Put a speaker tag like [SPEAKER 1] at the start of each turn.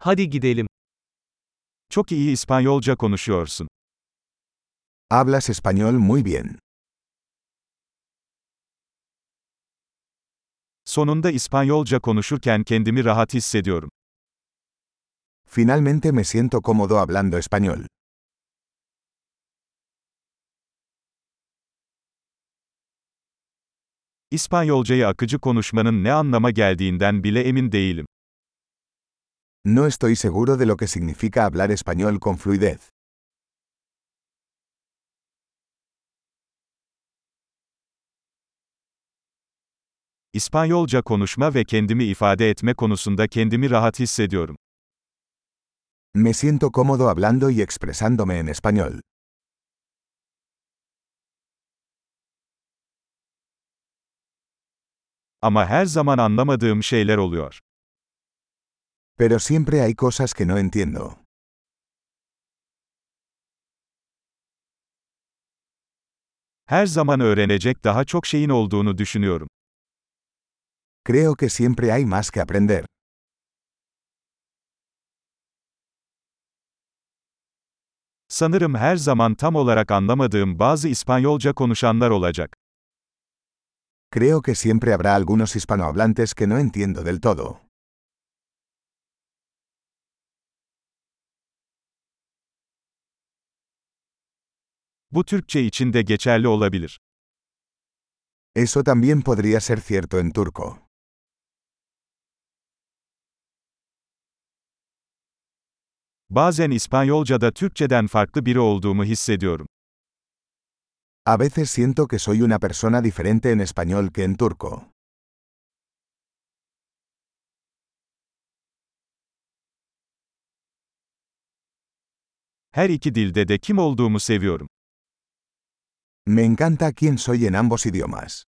[SPEAKER 1] Hadi gidelim.
[SPEAKER 2] Çok iyi İspanyolca konuşuyorsun.
[SPEAKER 3] Hablas español muy bien.
[SPEAKER 2] Sonunda İspanyolca konuşurken kendimi rahat hissediyorum.
[SPEAKER 3] Finalmente me siento cómodo hablando español.
[SPEAKER 2] İspanyolcayı akıcı konuşmanın ne anlama geldiğinden bile emin değilim.
[SPEAKER 3] No estoy seguro de lo que significa hablar español con fluidez.
[SPEAKER 2] İspanyolca konuşma ve kendimi ifade etme konusunda kendimi rahat hissediyorum.
[SPEAKER 3] Me siento cómodo hablando y expresándome en español.
[SPEAKER 2] Ama her zaman anlamadığım şeyler oluyor.
[SPEAKER 3] Pero siempre hay cosas que no entiendo.
[SPEAKER 2] Her zaman öğrenecek daha çok şeyin olduğunu düşünüyorum.
[SPEAKER 3] Creo que siempre hay más que aprender.
[SPEAKER 2] Sanırım her zaman tam olarak anlamadığım bazı İspanyolca konuşanlar olacak.
[SPEAKER 3] Creo que siempre habrá algunos hispanohablantes que no entiendo del todo.
[SPEAKER 2] Bu Türkçe için de geçerli olabilir.
[SPEAKER 3] Eso también podría ser cierto en turco.
[SPEAKER 2] Bazen İspanyolca'da Türkçeden farklı biri olduğumu hissediyorum.
[SPEAKER 3] A veces siento que soy una persona diferente en español que en turco.
[SPEAKER 2] Her iki dilde de kim olduğumu seviyorum.
[SPEAKER 3] Me encanta quién soy en ambos idiomas.